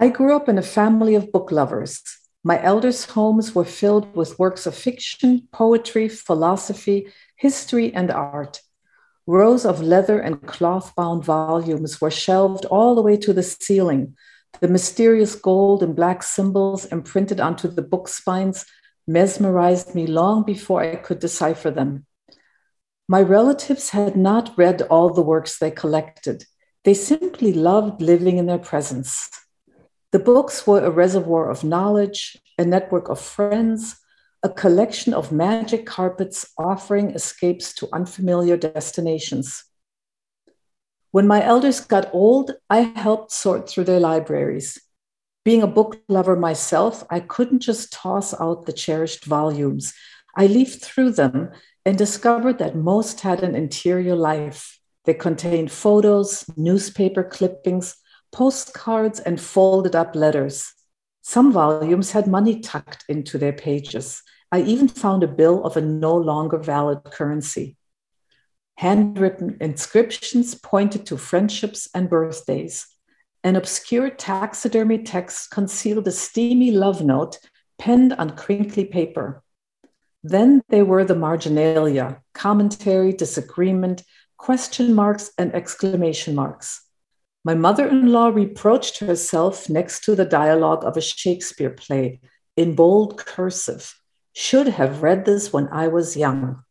I grew up in a family of book lovers. My elders' homes were filled with works of fiction, poetry, philosophy, history, and art. Rows of leather and cloth bound volumes were shelved all the way to the ceiling. The mysterious gold and black symbols imprinted onto the book spines mesmerized me long before I could decipher them. My relatives had not read all the works they collected. They simply loved living in their presence. The books were a reservoir of knowledge, a network of friends, a collection of magic carpets offering escapes to unfamiliar destinations. When my elders got old, I helped sort through their libraries. Being a book lover myself, I couldn't just toss out the cherished volumes. I leafed through them and discovered that most had an interior life. They contained photos, newspaper clippings, postcards, and folded up letters. Some volumes had money tucked into their pages. I even found a bill of a no longer valid currency. Handwritten inscriptions pointed to friendships and birthdays. An obscure taxidermy text concealed a steamy love note penned on crinkly paper. Then there were the marginalia commentary, disagreement, question marks, and exclamation marks. My mother in law reproached herself next to the dialogue of a Shakespeare play in bold cursive. Should have read this when I was young.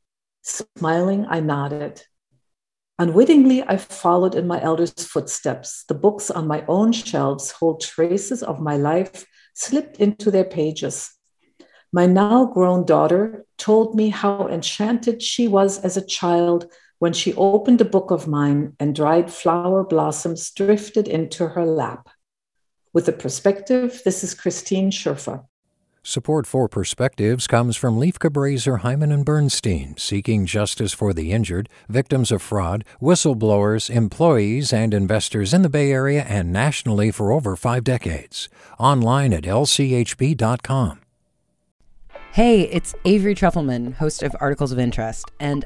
Smiling, I nodded. Unwittingly, I followed in my elder's footsteps. The books on my own shelves hold traces of my life slipped into their pages. My now grown daughter told me how enchanted she was as a child when she opened a book of mine and dried flower blossoms drifted into her lap. With a perspective, this is Christine Schurfer. Support for Perspectives comes from Lieff Cabraser, Heimann and Bernstein, seeking justice for the injured, victims of fraud, whistleblowers, employees, and investors in the Bay Area and nationally for over five decades. Online at lchb.com. Hey, it's Avery Trufelman, host of Articles of Interest. And